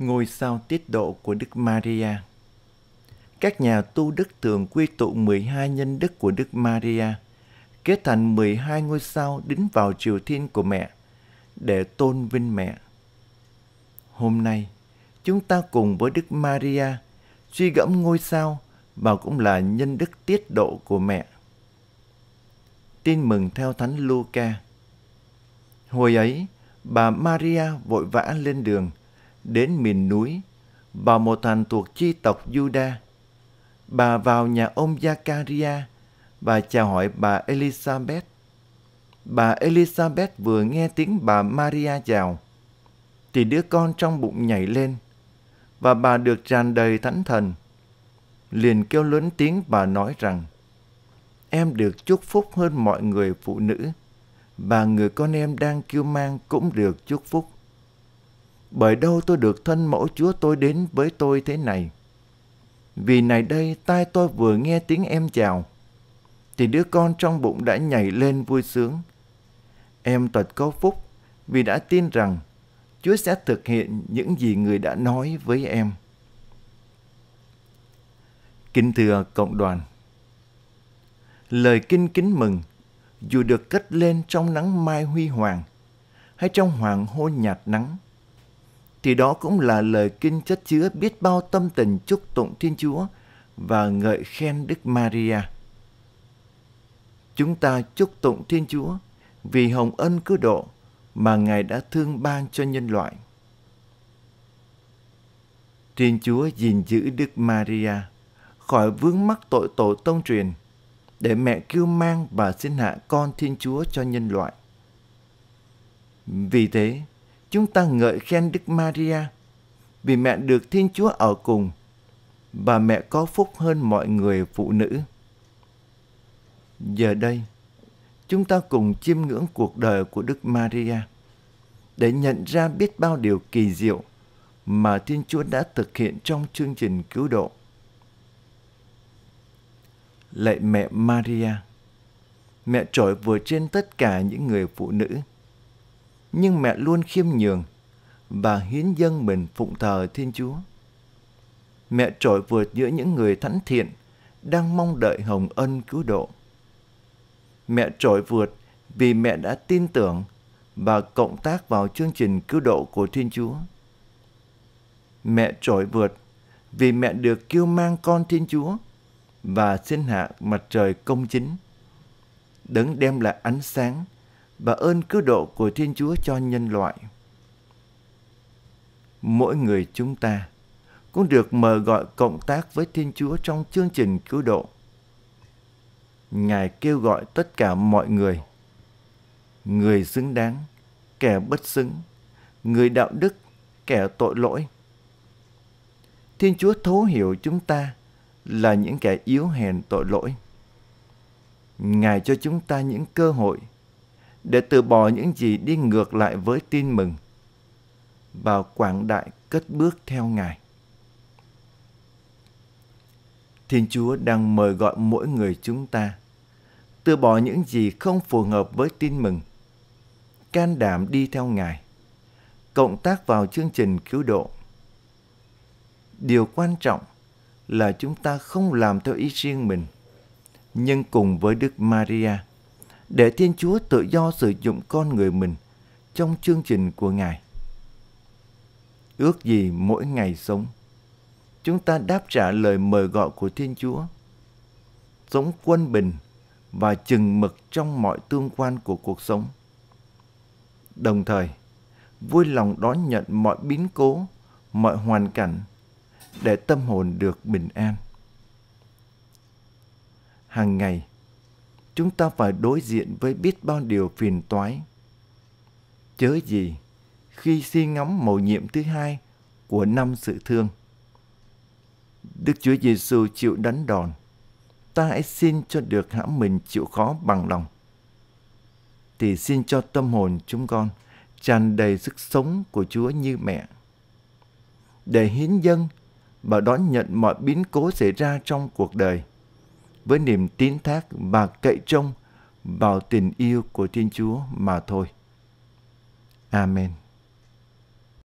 Ngôi sao tiết độ của Đức Maria Các nhà tu đức thường quy tụ 12 nhân đức của Đức Maria, kết thành 12 ngôi sao đính vào triều thiên của mẹ, để tôn vinh mẹ. Hôm nay, chúng ta cùng với Đức Maria suy gẫm ngôi sao và cũng là nhân đức tiết độ của mẹ. Tin mừng theo Thánh Luca. Hồi ấy, bà Maria vội vã lên đường đến miền núi và một thành thuộc chi tộc Juda. Bà vào nhà ông Zakaria và chào hỏi bà Elizabeth. Bà Elizabeth vừa nghe tiếng bà Maria chào, thì đứa con trong bụng nhảy lên, và bà được tràn đầy thánh thần. Liền kêu lớn tiếng bà nói rằng, em được chúc phúc hơn mọi người phụ nữ, và người con em đang kêu mang cũng được chúc phúc. Bởi đâu tôi được thân mẫu Chúa tôi đến với tôi thế này? Vì này đây tai tôi vừa nghe tiếng em chào, thì đứa con trong bụng đã nhảy lên vui sướng. Em thật có phúc vì đã tin rằng Chúa sẽ thực hiện những gì người đã nói với em. Kính thưa cộng đoàn, lời kinh kính mừng dù được cất lên trong nắng mai huy hoàng hay trong hoàng hôn nhạt nắng, thì đó cũng là lời kinh chất chứa biết bao tâm tình chúc tụng Thiên Chúa và ngợi khen Đức Maria. Chúng ta chúc tụng Thiên Chúa vì hồng ân cứu độ mà Ngài đã thương ban cho nhân loại. Thiên Chúa gìn giữ Đức Maria khỏi vướng mắc tội tổ tông truyền để mẹ kêu mang và sinh hạ con Thiên Chúa cho nhân loại. Vì thế, chúng ta ngợi khen Đức Maria vì mẹ được Thiên Chúa ở cùng và mẹ có phúc hơn mọi người phụ nữ. Giờ đây, chúng ta cùng chiêm ngưỡng cuộc đời của Đức Maria để nhận ra biết bao điều kỳ diệu mà Thiên Chúa đã thực hiện trong chương trình cứu độ. Lạy mẹ Maria, mẹ trội vừa trên tất cả những người phụ nữ, nhưng mẹ luôn khiêm nhường và hiến dâng mình phụng thờ Thiên Chúa. Mẹ trội vượt giữa những người thánh thiện đang mong đợi hồng ân cứu độ mẹ trội vượt vì mẹ đã tin tưởng và cộng tác vào chương trình cứu độ của Thiên Chúa. Mẹ trội vượt vì mẹ được kêu mang con Thiên Chúa và xin hạ mặt trời công chính, đấng đem lại ánh sáng và ơn cứu độ của Thiên Chúa cho nhân loại. Mỗi người chúng ta cũng được mời gọi cộng tác với Thiên Chúa trong chương trình cứu độ Ngài kêu gọi tất cả mọi người, người xứng đáng, kẻ bất xứng, người đạo đức, kẻ tội lỗi. Thiên Chúa thấu hiểu chúng ta là những kẻ yếu hèn tội lỗi. Ngài cho chúng ta những cơ hội để từ bỏ những gì đi ngược lại với tin mừng và quảng đại cất bước theo Ngài. Thiên Chúa đang mời gọi mỗi người chúng ta từ bỏ những gì không phù hợp với tin mừng, can đảm đi theo Ngài, cộng tác vào chương trình cứu độ. Điều quan trọng là chúng ta không làm theo ý riêng mình, nhưng cùng với Đức Maria, để Thiên Chúa tự do sử dụng con người mình trong chương trình của Ngài. Ước gì mỗi ngày sống, chúng ta đáp trả lời mời gọi của Thiên Chúa, sống quân bình, và chừng mực trong mọi tương quan của cuộc sống. Đồng thời, vui lòng đón nhận mọi biến cố, mọi hoàn cảnh để tâm hồn được bình an. Hàng ngày, chúng ta phải đối diện với biết bao điều phiền toái. Chớ gì, khi suy ngắm mầu nhiệm thứ hai của năm sự thương. Đức Chúa Giêsu chịu đánh đòn, ta hãy xin cho được hãm mình chịu khó bằng lòng. Thì xin cho tâm hồn chúng con tràn đầy sức sống của Chúa như mẹ. Để hiến dân và đón nhận mọi biến cố xảy ra trong cuộc đời với niềm tín thác và cậy trông vào tình yêu của Thiên Chúa mà thôi. Amen.